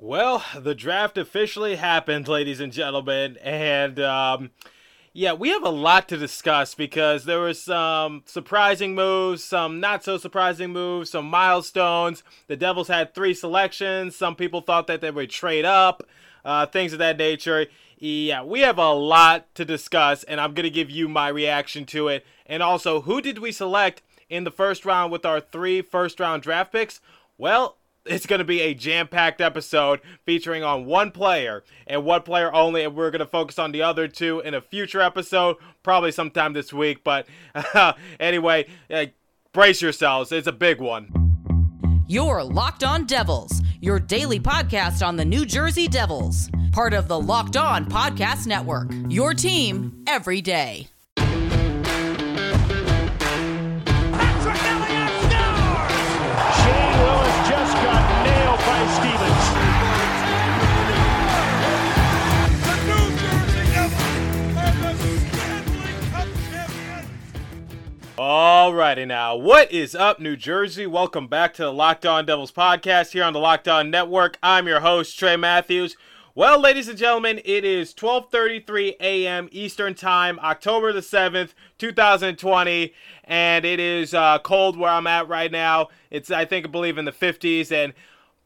Well, the draft officially happened, ladies and gentlemen, and um, yeah, we have a lot to discuss because there were some surprising moves, some not so surprising moves, some milestones. The Devils had three selections. Some people thought that they would trade up, uh, things of that nature. Yeah, we have a lot to discuss, and I'm gonna give you my reaction to it. And also, who did we select in the first round with our three first round draft picks? Well, it's going to be a jam-packed episode featuring on one player and one player only and we're going to focus on the other two in a future episode probably sometime this week but uh, anyway uh, brace yourselves it's a big one you're Locked On Devils, your daily podcast on the New Jersey Devils, part of the Locked On Podcast Network. Your team every day. Alrighty now, what is up, New Jersey? Welcome back to the Locked On Devils podcast here on the Locked On Network. I'm your host Trey Matthews. Well, ladies and gentlemen, it is 12:33 a.m. Eastern Time, October the 7th, 2020, and it is uh, cold where I'm at right now. It's I think I believe in the 50s, and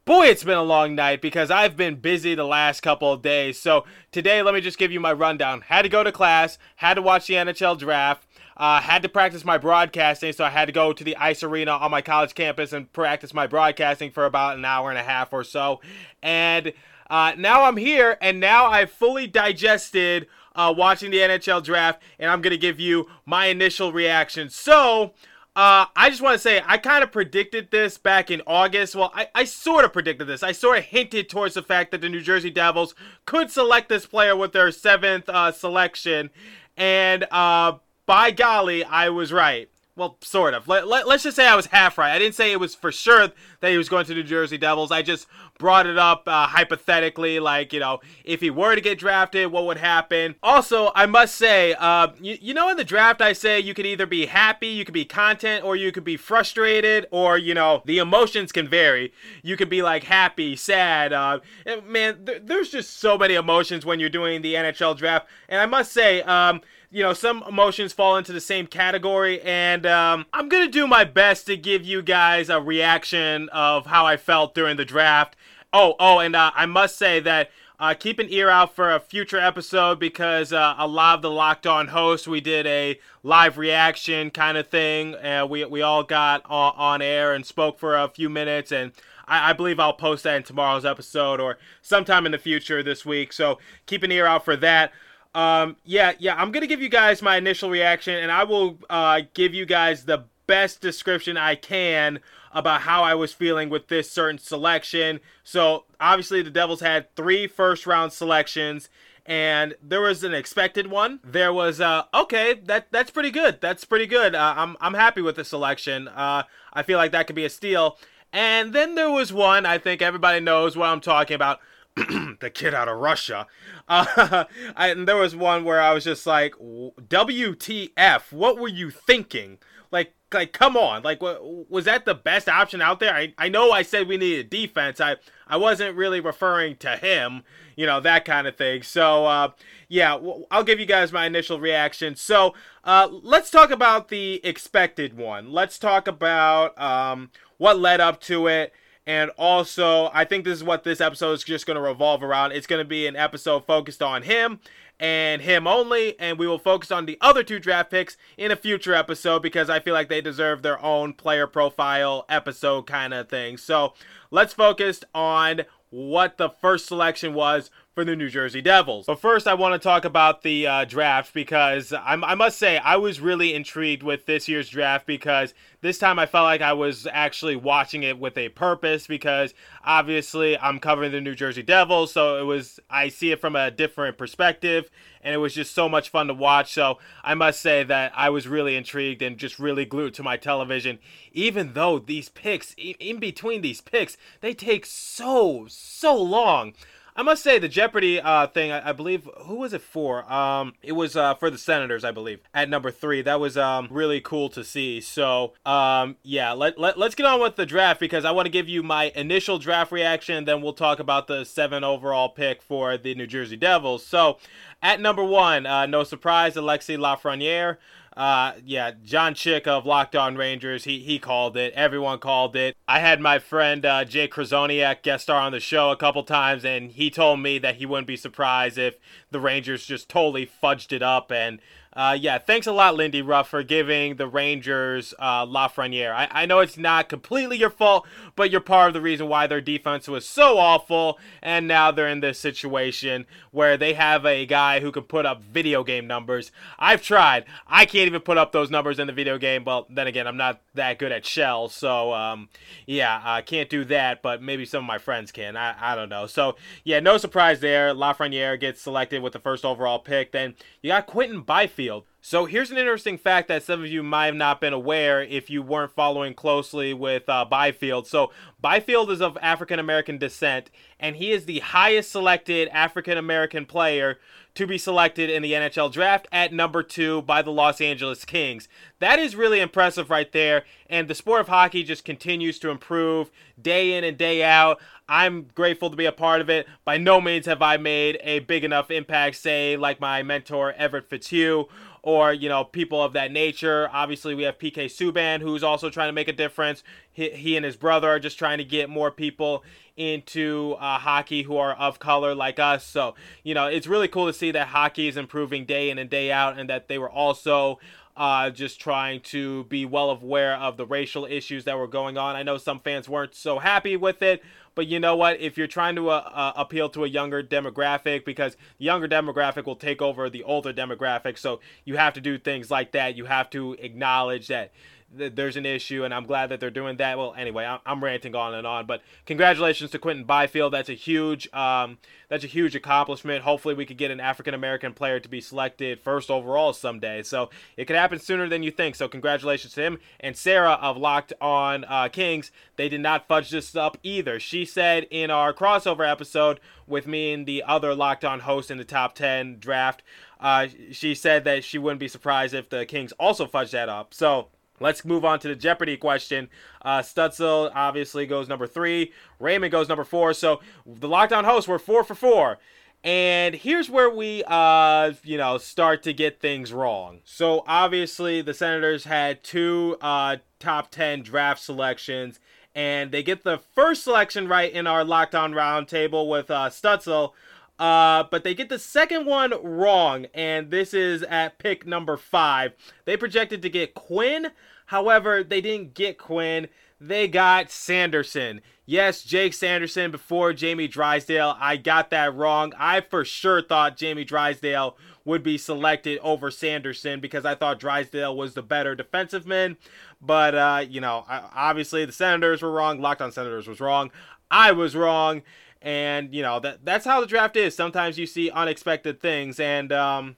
Boy, it's been a long night because I've been busy the last couple of days. So today, let me just give you my rundown. Had to go to class, had to watch the NHL draft, uh, had to practice my broadcasting, so I had to go to the ice arena on my college campus and practice my broadcasting for about an hour and a half or so. And uh, now I'm here, and now I've fully digested uh, watching the NHL draft, and I'm gonna give you my initial reaction. So. Uh, I just want to say I kind of predicted this back in August. Well, I, I sort of predicted this. I sort of hinted towards the fact that the New Jersey Devils could select this player with their seventh uh, selection, and uh, by golly, I was right. Well, sort of. Let, let, us just say I was half right. I didn't say it was for sure that he was going to the New Jersey Devils. I just brought it up uh, hypothetically, like, you know, if he were to get drafted, what would happen? Also, I must say, uh, you, you know, in the draft, I say you could either be happy, you could be content, or you could be frustrated, or, you know, the emotions can vary. You could be like happy, sad. Uh, man, th- there's just so many emotions when you're doing the NHL draft. And I must say, um, you know, some emotions fall into the same category, and um, I'm gonna do my best to give you guys a reaction of how I felt during the draft. Oh, oh, and uh, I must say that uh, keep an ear out for a future episode because uh, a lot of the Locked On hosts, we did a live reaction kind of thing, and we we all got on, on air and spoke for a few minutes, and I, I believe I'll post that in tomorrow's episode or sometime in the future this week. So keep an ear out for that. Um, yeah, yeah, I'm gonna give you guys my initial reaction, and I will uh, give you guys the best description I can about how I was feeling with this certain selection. So obviously, the Devils had three first round selections, and there was an expected one. There was uh, okay, that that's pretty good. That's pretty good. Uh, I'm I'm happy with the selection. Uh, I feel like that could be a steal. And then there was one. I think everybody knows what I'm talking about. the kid out of Russia. Uh, and there was one where I was just like, WTF? What were you thinking? Like, like, come on! Like, was that the best option out there? I, I know I said we needed defense. I, I wasn't really referring to him. You know that kind of thing. So, uh, yeah, I'll give you guys my initial reaction. So, uh, let's talk about the expected one. Let's talk about um, what led up to it. And also, I think this is what this episode is just going to revolve around. It's going to be an episode focused on him and him only, and we will focus on the other two draft picks in a future episode because I feel like they deserve their own player profile episode kind of thing. So let's focus on what the first selection was for the New Jersey Devils. But first, I want to talk about the uh, draft because I'm, I must say I was really intrigued with this year's draft because this time I felt like I was actually watching it with a purpose because obviously I'm covering the New Jersey Devils, so it was I see it from a different perspective and it was just so much fun to watch. So I must say that I was really intrigued and just really glued to my television, even though these picks, in between these picks, they take so, so long. I must say the Jeopardy uh, thing. I, I, believe who was it for? Um, it was uh, for the Senators, I believe, at number three. That was um, really cool to see. So um, yeah, let, let let's get on with the draft because I want to give you my initial draft reaction. Then we'll talk about the seven overall pick for the New Jersey Devils. So at number one, uh, no surprise, Alexi Lafreniere. Uh, yeah, John Chick of Locked On Rangers, he he called it. Everyone called it. I had my friend uh, Jay Krasoniak guest star on the show a couple times, and he told me that he wouldn't be surprised if the Rangers just totally fudged it up and uh, yeah, thanks a lot, Lindy Ruff, for giving the Rangers uh, Lafreniere. I, I know it's not completely your fault, but you're part of the reason why their defense was so awful, and now they're in this situation where they have a guy who can put up video game numbers. I've tried. I can't even put up those numbers in the video game. Well, then again, I'm not that good at shell, so um, yeah, I can't do that, but maybe some of my friends can. I, I don't know. So, yeah, no surprise there. Lafreniere gets selected with the first overall pick. Then you got Quinton Byfield field so here's an interesting fact that some of you might have not been aware if you weren't following closely with uh, Byfield. So Byfield is of African American descent, and he is the highest selected African American player to be selected in the NHL draft at number two by the Los Angeles Kings. That is really impressive right there, and the sport of hockey just continues to improve day in and day out. I'm grateful to be a part of it. By no means have I made a big enough impact, say, like my mentor Everett Fitzhugh or you know people of that nature. Obviously, we have PK Subban who's also trying to make a difference. He, he and his brother are just trying to get more people into uh, hockey who are of color like us. So you know it's really cool to see that hockey is improving day in and day out, and that they were also uh, just trying to be well aware of the racial issues that were going on. I know some fans weren't so happy with it, but you know what? If you're trying to uh, uh, appeal to a younger demographic, because the younger demographic will take over the older demographic, so you have to do things like that. You have to acknowledge that there's an issue, and I'm glad that they're doing that. Well, anyway, I'm, I'm ranting on and on, but congratulations to Quinton Byfield. That's a huge, um, that's a huge accomplishment. Hopefully, we could get an African American player to be selected first overall someday. So it could happen sooner than you think. So congratulations to him and Sarah of Locked On uh, Kings. They did not fudge this up either. She said in our crossover episode with me and the other Locked On host in the top ten draft. Uh, she said that she wouldn't be surprised if the Kings also fudged that up. So Let's move on to the Jeopardy question. Uh, Stutzle obviously goes number three. Raymond goes number four. So the Locked On hosts were four for four. And here's where we, uh, you know, start to get things wrong. So obviously the Senators had two uh, top 10 draft selections, and they get the first selection right in our Locked On roundtable with uh, Stutzle. Uh, but they get the second one wrong, and this is at pick number five. They projected to get Quinn However, they didn't get Quinn. They got Sanderson. Yes, Jake Sanderson before Jamie Drysdale. I got that wrong. I for sure thought Jamie Drysdale would be selected over Sanderson because I thought Drysdale was the better defensive man. But, uh, you know, obviously the Senators were wrong. Locked on Senators was wrong. I was wrong. And, you know, that that's how the draft is. Sometimes you see unexpected things. And, um,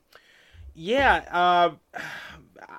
yeah, uh,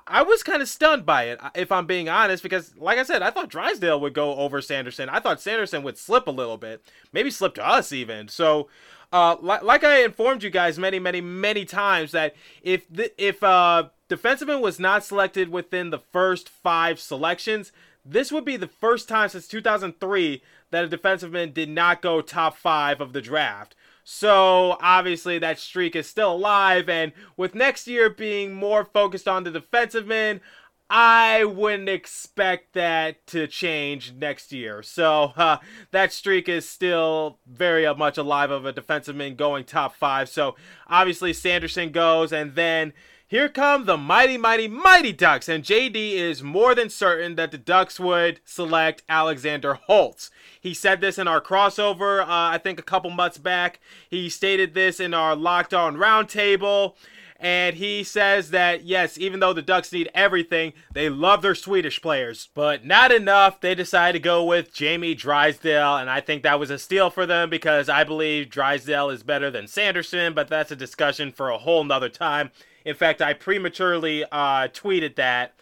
I was kind of stunned by it, if I'm being honest, because like I said, I thought Drysdale would go over Sanderson. I thought Sanderson would slip a little bit, maybe slip to us even. So, uh, li- like I informed you guys many, many, many times that if the, if uh, defenseman was not selected within the first five selections, this would be the first time since 2003 that a defenseman did not go top five of the draft. So obviously that streak is still alive, and with next year being more focused on the defensive men, I wouldn't expect that to change next year. So uh, that streak is still very much alive of a defensive man going top five. So obviously Sanderson goes, and then here come the mighty, mighty, mighty Ducks, and JD is more than certain that the Ducks would select Alexander Holtz. He said this in our crossover, uh, I think a couple months back. He stated this in our Locked On Roundtable. And he says that, yes, even though the Ducks need everything, they love their Swedish players. But not enough. They decided to go with Jamie Drysdale. And I think that was a steal for them because I believe Drysdale is better than Sanderson. But that's a discussion for a whole nother time. In fact, I prematurely uh, tweeted that,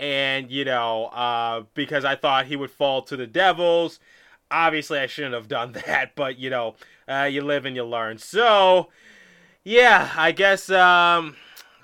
and you know, uh, because I thought he would fall to the Devils. Obviously, I shouldn't have done that, but you know, uh, you live and you learn. So, yeah, I guess um,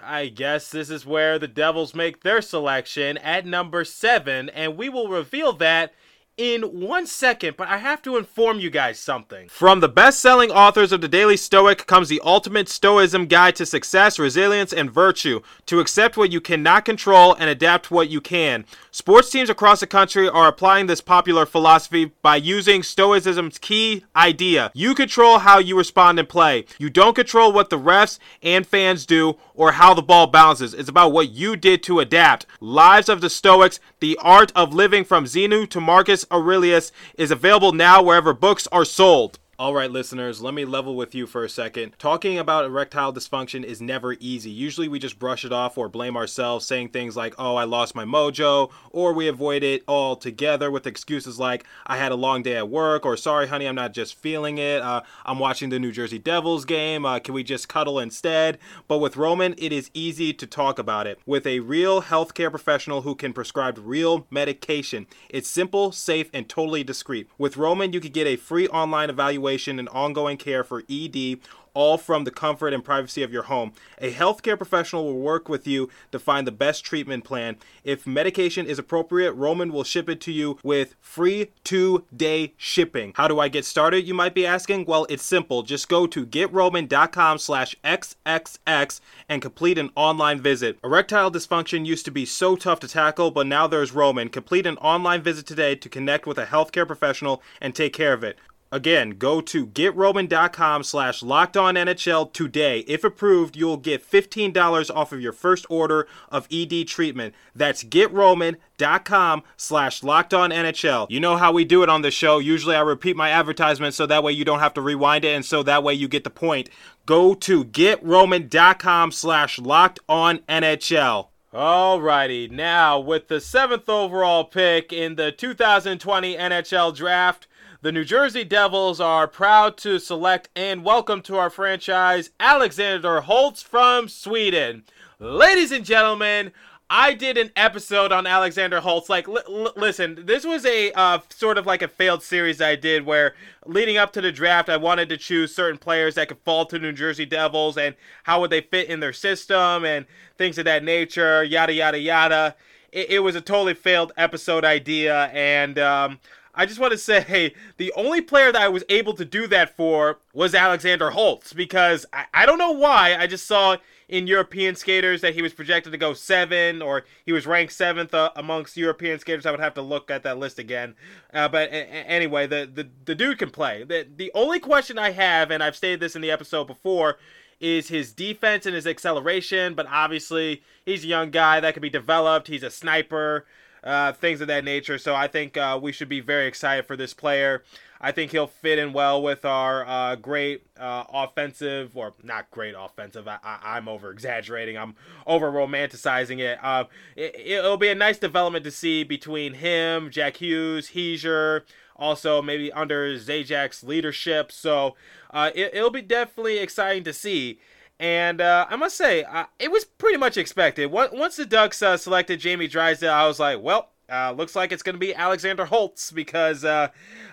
I guess this is where the Devils make their selection at number seven, and we will reveal that in one second, but I have to inform you guys something. From the best selling authors of the Daily Stoic comes the ultimate Stoicism guide to success, resilience, and virtue to accept what you cannot control and adapt what you can. Sports teams across the country are applying this popular philosophy by using Stoicism's key idea you control how you respond and play. You don't control what the refs and fans do or how the ball bounces. It's about what you did to adapt. Lives of the Stoics, the art of living from Zeno to Marcus Aurelius is available now wherever books are sold. All right, listeners, let me level with you for a second. Talking about erectile dysfunction is never easy. Usually we just brush it off or blame ourselves, saying things like, oh, I lost my mojo, or we avoid it altogether with excuses like, I had a long day at work, or sorry, honey, I'm not just feeling it. Uh, I'm watching the New Jersey Devils game. Uh, can we just cuddle instead? But with Roman, it is easy to talk about it. With a real healthcare professional who can prescribe real medication, it's simple, safe, and totally discreet. With Roman, you can get a free online evaluation and ongoing care for ED all from the comfort and privacy of your home. A healthcare professional will work with you to find the best treatment plan. If medication is appropriate, Roman will ship it to you with free two day shipping. How do I get started, you might be asking? Well, it's simple. Just go to getroman.com slash XXX and complete an online visit. Erectile dysfunction used to be so tough to tackle, but now there's Roman. Complete an online visit today to connect with a healthcare professional and take care of it. Again, go to getroman.com slash lockedonnhl today. If approved, you'll get $15 off of your first order of ED treatment. That's getroman.com slash lockedonnhl. You know how we do it on the show. Usually I repeat my advertisement so that way you don't have to rewind it and so that way you get the point. Go to getroman.com slash lockedonnhl. Alrighty, now with the seventh overall pick in the 2020 NHL Draft, the New Jersey Devils are proud to select and welcome to our franchise Alexander Holtz from Sweden. Ladies and gentlemen, I did an episode on Alexander Holtz. Like, l- l- listen, this was a uh, sort of like a failed series I did where leading up to the draft, I wanted to choose certain players that could fall to New Jersey Devils and how would they fit in their system and things of that nature, yada, yada, yada. It, it was a totally failed episode idea, and um, I just want to say the only player that I was able to do that for was Alexander Holtz because I, I don't know why. I just saw in European skaters that he was projected to go seven or he was ranked seventh uh, amongst European skaters. I would have to look at that list again. Uh, but anyway, the, the, the dude can play. The, the only question I have, and I've stated this in the episode before, is his defense and his acceleration. But obviously, he's a young guy that can be developed. He's a sniper uh, things of that nature. So I think uh, we should be very excited for this player. I think he'll fit in well with our uh, great uh, offensive, or not great offensive. I, am over exaggerating. I'm over romanticizing it. Uh, it. will be a nice development to see between him, Jack Hughes, Hischier, also maybe under Zajac's leadership. So uh, it, will be definitely exciting to see. And uh, I must say, uh, it was pretty much expected. Once the Ducks uh, selected Jamie Drysdale, I was like, well, uh, looks like it's going to be Alexander Holtz because uh,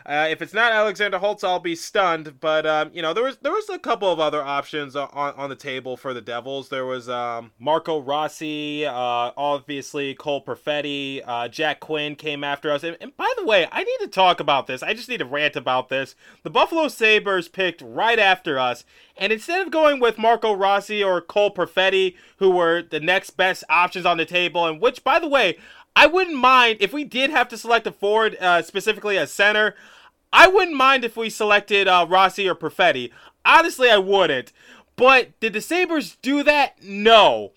uh, if it's not Alexander Holtz, I'll be stunned. But um, you know, there was there was a couple of other options on, on the table for the Devils. There was um, Marco Rossi, uh, obviously Cole Perfetti, uh, Jack Quinn came after us. And, and, by the way, I need to talk about this. I just need to rant about this. The Buffalo Sabres picked right after us, and instead of going with Marco Rossi or Cole Perfetti, who were the next best options on the table, and which, by the way, I wouldn't mind if we did have to select a forward, uh, specifically a center. I wouldn't mind if we selected uh, Rossi or Perfetti. Honestly, I wouldn't. But did the Sabres do that? No.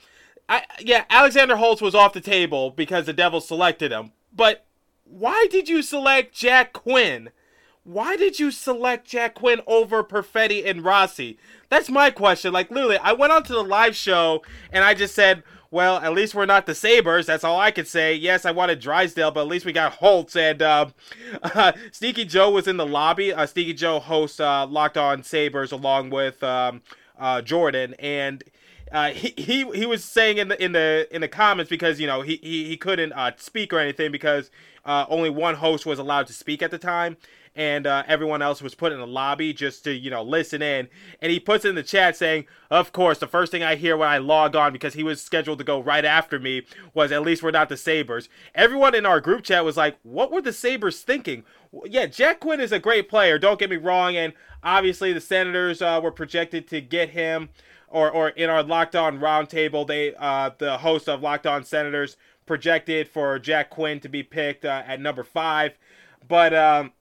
I, yeah, Alexander Holtz was off the table because the Devils selected him. But why did you select Jack Quinn? Why did you select Jack Quinn over Perfetti and Rossi? That's my question. Like, literally, I went onto the live show and I just said, well, at least we're not the Sabres. That's all I could say. Yes, I wanted Drysdale, but at least we got Holtz. And uh, uh, Sneaky Joe was in the lobby. Uh, Sneaky Joe hosts uh, Locked On Sabres along with um, uh, Jordan. And uh, he, he he was saying in the in the in the comments because you know he he, he couldn't uh, speak or anything because uh, only one host was allowed to speak at the time and uh, everyone else was put in the lobby just to, you know, listen in. And he puts in the chat saying, Of course, the first thing I hear when I log on, because he was scheduled to go right after me, was at least we're not the Sabres. Everyone in our group chat was like, What were the Sabres thinking? Yeah, Jack Quinn is a great player, don't get me wrong. And obviously, the Senators uh, were projected to get him. Or, or in our Locked On Roundtable, they uh, the host of Locked On Senators projected for Jack Quinn to be picked uh, at number five. But um,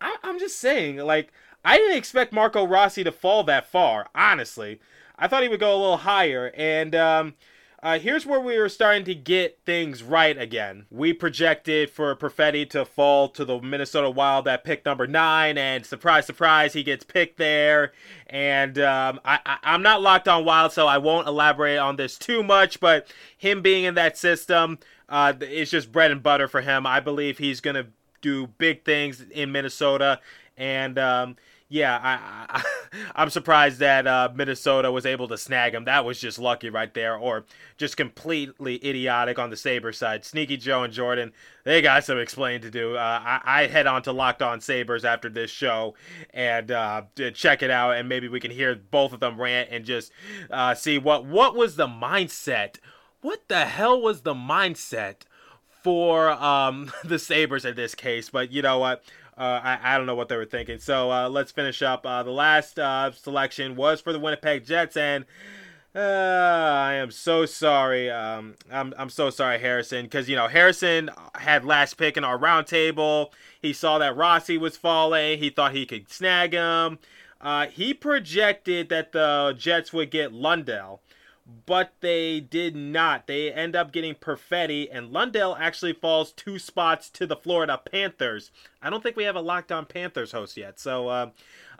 I, I'm just saying, like, I didn't expect Marco Rossi to fall that far, honestly. I thought he would go a little higher. And um, uh, here's where we were starting to get things right again. We projected for Perfetti to fall to the Minnesota Wild at pick number nine, and surprise, surprise, he gets picked there. And um, I, I, I'm not locked on Wild, so I won't elaborate on this too much, but him being in that system, uh, it's just bread and butter for him. I believe he's going to do big things in Minnesota. And um, yeah, I, I, am surprised that uh, Minnesota was able to snag him. That was just lucky right there, or just completely idiotic on the Sabre side. Sneaky Joe and Jordan, they got some explaining to do. Uh, I, I, head on to Locked On Sabres after this show and uh, check it out, and maybe we can hear both of them rant and just uh, see what what was the mindset. What the hell was the mindset for um, the Sabres in this case. But you know what? Uh, I, I don't know what they were thinking. So uh, let's finish up. Uh, the last uh, selection was for the Winnipeg Jets, and uh, I am so sorry. Um, I'm, I'm so sorry, Harrison, because you know Harrison had last pick in our roundtable. He saw that Rossi was falling. He thought he could snag him. Uh, he projected that the Jets would get Lundell but they did not. They end up getting Perfetti, and Lundell actually falls two spots to the Florida Panthers. I don't think we have a Locked On Panthers host yet, so uh,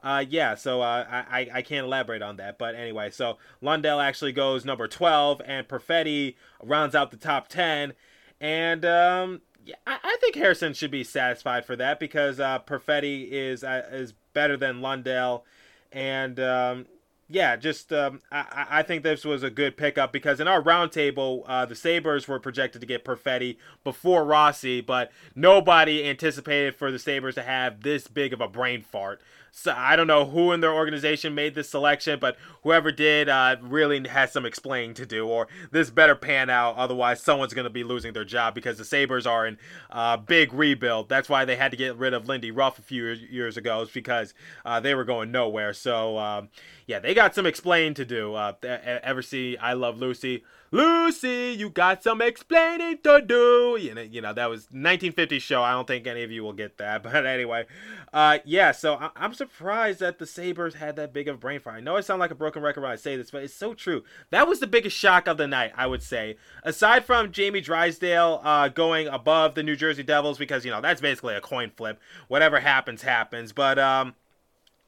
uh, yeah, so uh, I, I can't elaborate on that. But anyway, so Lundell actually goes number 12, and Perfetti rounds out the top 10. And um, yeah, I, I, think Harrison should be satisfied for that because uh, Perfetti is, uh, is better than Lundell. And um, yeah, just um, I, I think this was a good pickup because in our roundtable, uh, the Sabres were projected to get Perfetti before Rossi, but nobody anticipated for the Sabres to have this big of a brain fart. So I don't know who in their organization made this selection, but whoever did uh, really has some explaining to do, or this better pan out. Otherwise, someone's going to be losing their job because the Sabres are in uh, big rebuild. That's why they had to get rid of Lindy Ruff a few years ago, is because uh, they were going nowhere. So um, yeah, they got some explaining to do. Uh, ever see I Love Lucy? Lucy, you got some explaining to do. You know, you know that was 1950s show. I don't think any of you will get that, but anyway, uh, yeah. So I- am surprised that the Sabres had that big of a brain fire. I know I sound like a broken record when I say this, but it's so true. That was the biggest shock of the night, I would say. Aside from Jamie Drysdale uh, going above the New Jersey Devils, because you know that's basically a coin flip. Whatever happens, happens. But um,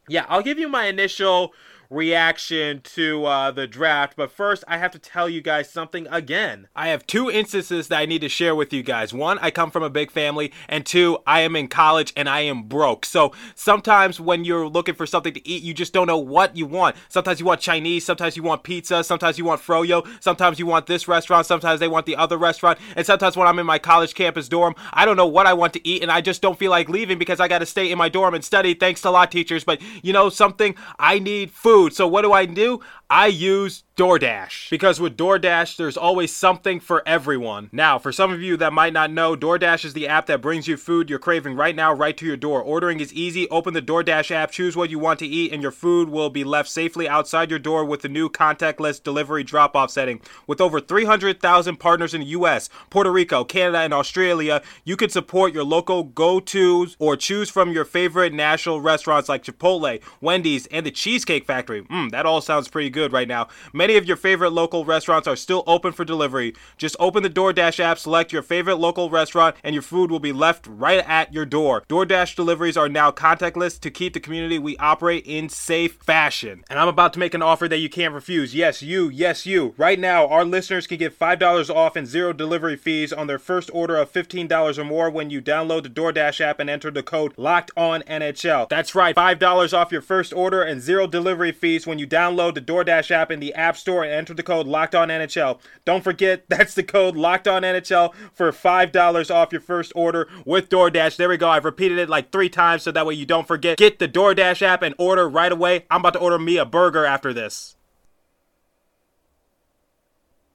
yeah, I'll give you my initial reaction to uh, the draft. But first, I have to tell you guys something again. I have two instances that I need to share with you guys. One, I come from a big family, and two, I am in college and I am broke. So sometimes when you're looking for something to eat, you just don't know what you want. Sometimes you want Chinese, sometimes you want pizza, sometimes you want froyo, sometimes you want this restaurant, sometimes they want the other restaurant, and sometimes when I'm in my college campus dorm, I don't know what I want to eat, and I just don't feel like leaving because I got to stay in my dorm and study. Thanks to a lot teachers, but you know something, I need food food. So what do I do? I use DoorDash because with DoorDash, there's always something for everyone. Now, for some of you that might not know, DoorDash is the app that brings you food you're craving right now, right to your door. Ordering is easy. Open the DoorDash app, choose what you want to eat, and your food will be left safely outside your door with the new contactless delivery drop off setting. With over 300,000 partners in the US, Puerto Rico, Canada, and Australia, you can support your local go tos or choose from your favorite national restaurants like Chipotle, Wendy's, and the Cheesecake Factory. Mmm, that all sounds pretty good right now. Many of your favorite local restaurants are still open for delivery. Just open the DoorDash app, select your favorite local restaurant, and your food will be left right at your door. DoorDash deliveries are now contactless to keep the community we operate in safe fashion. And I'm about to make an offer that you can't refuse. Yes, you, yes, you. Right now, our listeners can get $5 off and zero delivery fees on their first order of $15 or more when you download the DoorDash app and enter the code LOCKED ON NHL. That's right, $5 off your first order and zero delivery feast when you download the DoorDash app in the App Store and enter the code Locked On NHL. Don't forget that's the code Locked On NHL for five dollars off your first order with DoorDash. There we go. I've repeated it like three times so that way you don't forget. Get the DoorDash app and order right away. I'm about to order me a burger after this.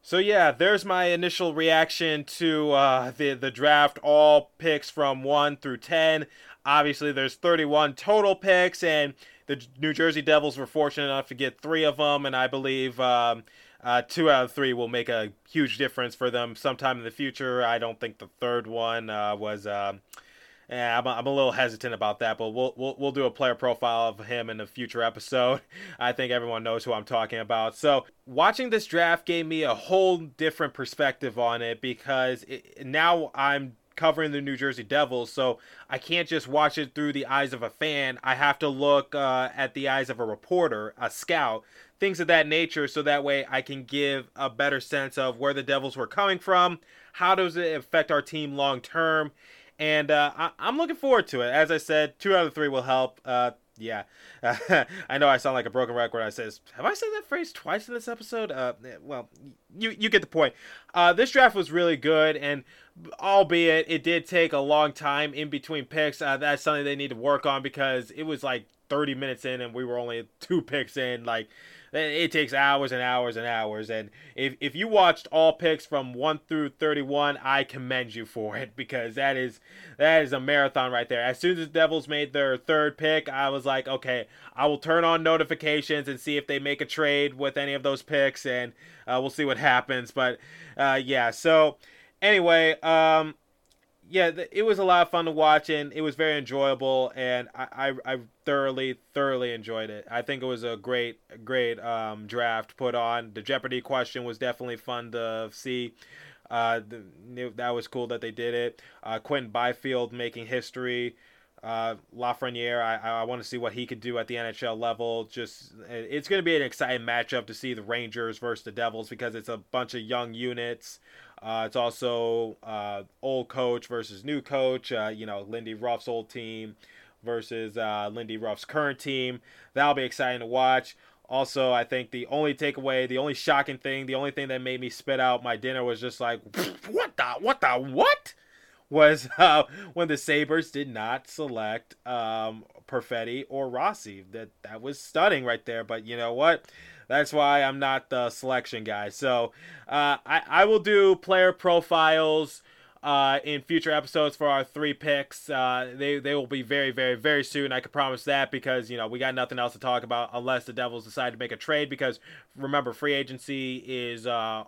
So yeah, there's my initial reaction to uh, the the draft. All picks from one through ten. Obviously, there's 31 total picks, and the New Jersey Devils were fortunate enough to get three of them, and I believe um, uh, two out of three will make a huge difference for them sometime in the future. I don't think the third one uh, was. Um, yeah, I'm, I'm a little hesitant about that, but we'll, we'll we'll do a player profile of him in a future episode. I think everyone knows who I'm talking about. So watching this draft gave me a whole different perspective on it because it, now I'm covering the New Jersey Devils, so I can't just watch it through the eyes of a fan. I have to look uh, at the eyes of a reporter, a scout, things of that nature, so that way I can give a better sense of where the Devils were coming from, how does it affect our team long term, and uh, I- am looking forward to it. As I said, two out of three will help. Uh, yeah, I know I sound like a broken record. I says, have I said that phrase twice in this episode? Uh, well, you you get the point. Uh, this draft was really good, and albeit it did take a long time in between picks, uh, that's something they need to work on because it was like 30 minutes in, and we were only two picks in. Like it takes hours and hours and hours. And if, if you watched all picks from 1 through 31, I commend you for it because that is that is a marathon right there. As soon as the Devils made their third pick, I was like, okay, I will turn on notifications and see if they make a trade with any of those picks, and uh, we'll see what happens. But uh, yeah, so anyway, um, yeah, it was a lot of fun to watch and it was very enjoyable and I, I, I, thoroughly thoroughly enjoyed it. I think it was a great great um, draft put on. The Jeopardy question was definitely fun to see. Uh, the, that was cool that they did it. Uh, Quinton Byfield making history. Uh, Lafreniere, I, I want to see what he could do at the NHL level. Just it's going to be an exciting matchup to see the Rangers versus the Devils because it's a bunch of young units. Uh, it's also uh, old coach versus new coach. Uh, you know, Lindy Ruff's old team versus uh, Lindy Ruff's current team. That'll be exciting to watch. Also, I think the only takeaway, the only shocking thing, the only thing that made me spit out my dinner was just like, what the, what the, what? Was uh, when the Sabres did not select um, Perfetti or Rossi. That that was stunning right there. But you know what? That's why I'm not the selection guy. So uh, I, I will do player profiles uh, in future episodes for our three picks. Uh, they, they will be very, very, very soon. I can promise that because, you know, we got nothing else to talk about unless the Devils decide to make a trade because remember, free agency is. Uh,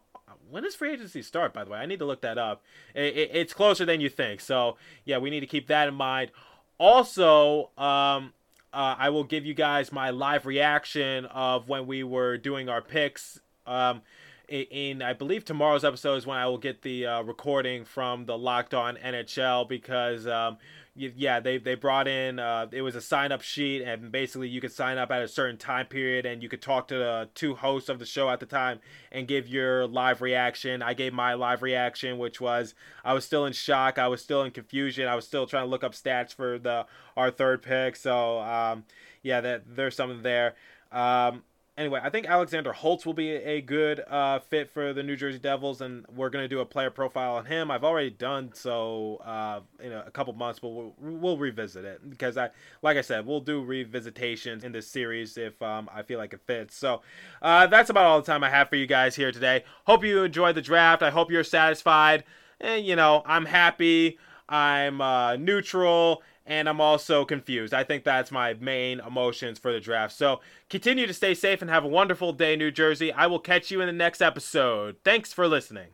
when does free agency start, by the way? I need to look that up. It, it, it's closer than you think. So, yeah, we need to keep that in mind. Also, um, uh, I will give you guys my live reaction of when we were doing our picks. Um, in, in, I believe tomorrow's episode is when I will get the uh, recording from the Locked On NHL because um, yeah, they they brought in uh, it was a sign up sheet, and basically you could sign up at a certain time period, and you could talk to the two hosts of the show at the time and give your live reaction. I gave my live reaction, which was I was still in shock, I was still in confusion, I was still trying to look up stats for the our third pick. So um, yeah, that there's something there. Um, anyway, I think Alexander Holtz will be a good uh, fit for the New Jersey Devils, and we're going to do a player profile on him. I've already done so uh, in a, a couple months, but we'll, we'll, revisit it because I, like I said, we'll do revisitations in this series if um, I feel like it fits. So uh, that's about all the time I have for you guys here today. Hope you enjoyed the draft. I hope you're satisfied. And you know, I'm happy. I'm uh, neutral and I'm also confused. I think that's my main emotions for the draft. So continue to stay safe and have a wonderful day, New Jersey. I will catch you in the next episode. Thanks for listening.